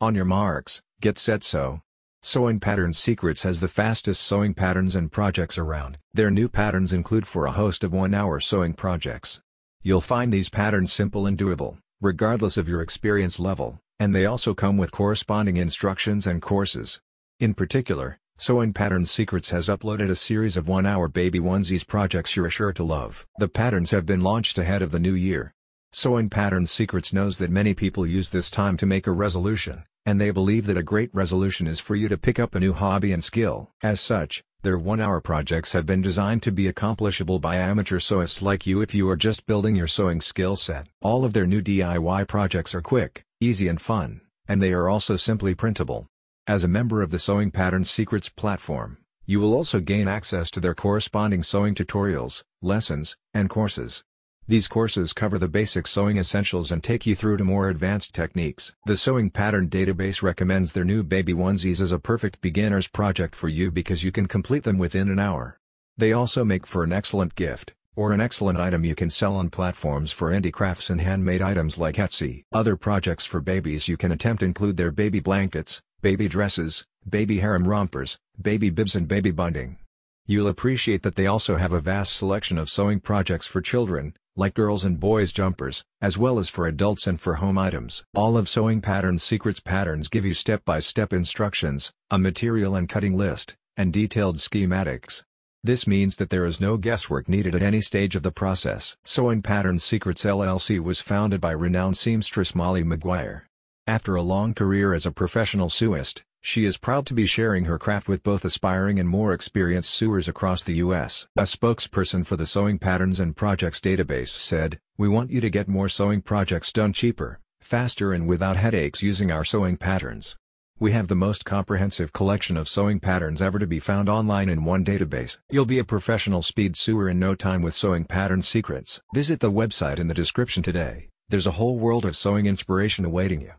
On your marks, get set sew. Sewing Patterns Secrets has the fastest sewing patterns and projects around. Their new patterns include for a host of one-hour sewing projects. You'll find these patterns simple and doable, regardless of your experience level, and they also come with corresponding instructions and courses. In particular, Sewing Patterns Secrets has uploaded a series of one-hour baby onesies projects you're sure to love. The patterns have been launched ahead of the new year. Sewing Patterns Secrets knows that many people use this time to make a resolution, and they believe that a great resolution is for you to pick up a new hobby and skill. As such, their one-hour projects have been designed to be accomplishable by amateur sewists like you if you are just building your sewing skill set. All of their new DIY projects are quick, easy and fun, and they are also simply printable. As a member of the Sewing Patterns Secrets platform, you will also gain access to their corresponding sewing tutorials, lessons, and courses. These courses cover the basic sewing essentials and take you through to more advanced techniques. The Sewing Pattern Database recommends their new baby onesies as a perfect beginner's project for you because you can complete them within an hour. They also make for an excellent gift, or an excellent item you can sell on platforms for indie crafts and handmade items like Etsy. Other projects for babies you can attempt include their baby blankets, baby dresses, baby harem rompers, baby bibs and baby bunting. You'll appreciate that they also have a vast selection of sewing projects for children, like girls and boys jumpers, as well as for adults and for home items. All of Sewing Patterns Secrets patterns give you step-by-step -step instructions, a material and cutting list, and detailed schematics. This means that there is no guesswork needed at any stage of the process. Sewing Patterns Secrets LLC was founded by renowned seamstress Molly McGuire. After a long career as a professional sewist, she is proud to be sharing her craft with both aspiring and more experienced sewers across the U.S. A spokesperson for the Sewing Patterns and Projects database said, We want you to get more sewing projects done cheaper, faster and without headaches using our sewing patterns. We have the most comprehensive collection of sewing patterns ever to be found online in one database. You'll be a professional speed sewer in no time with Sewing Pattern Secrets. Visit the website in the description today, there's a whole world of sewing inspiration awaiting you.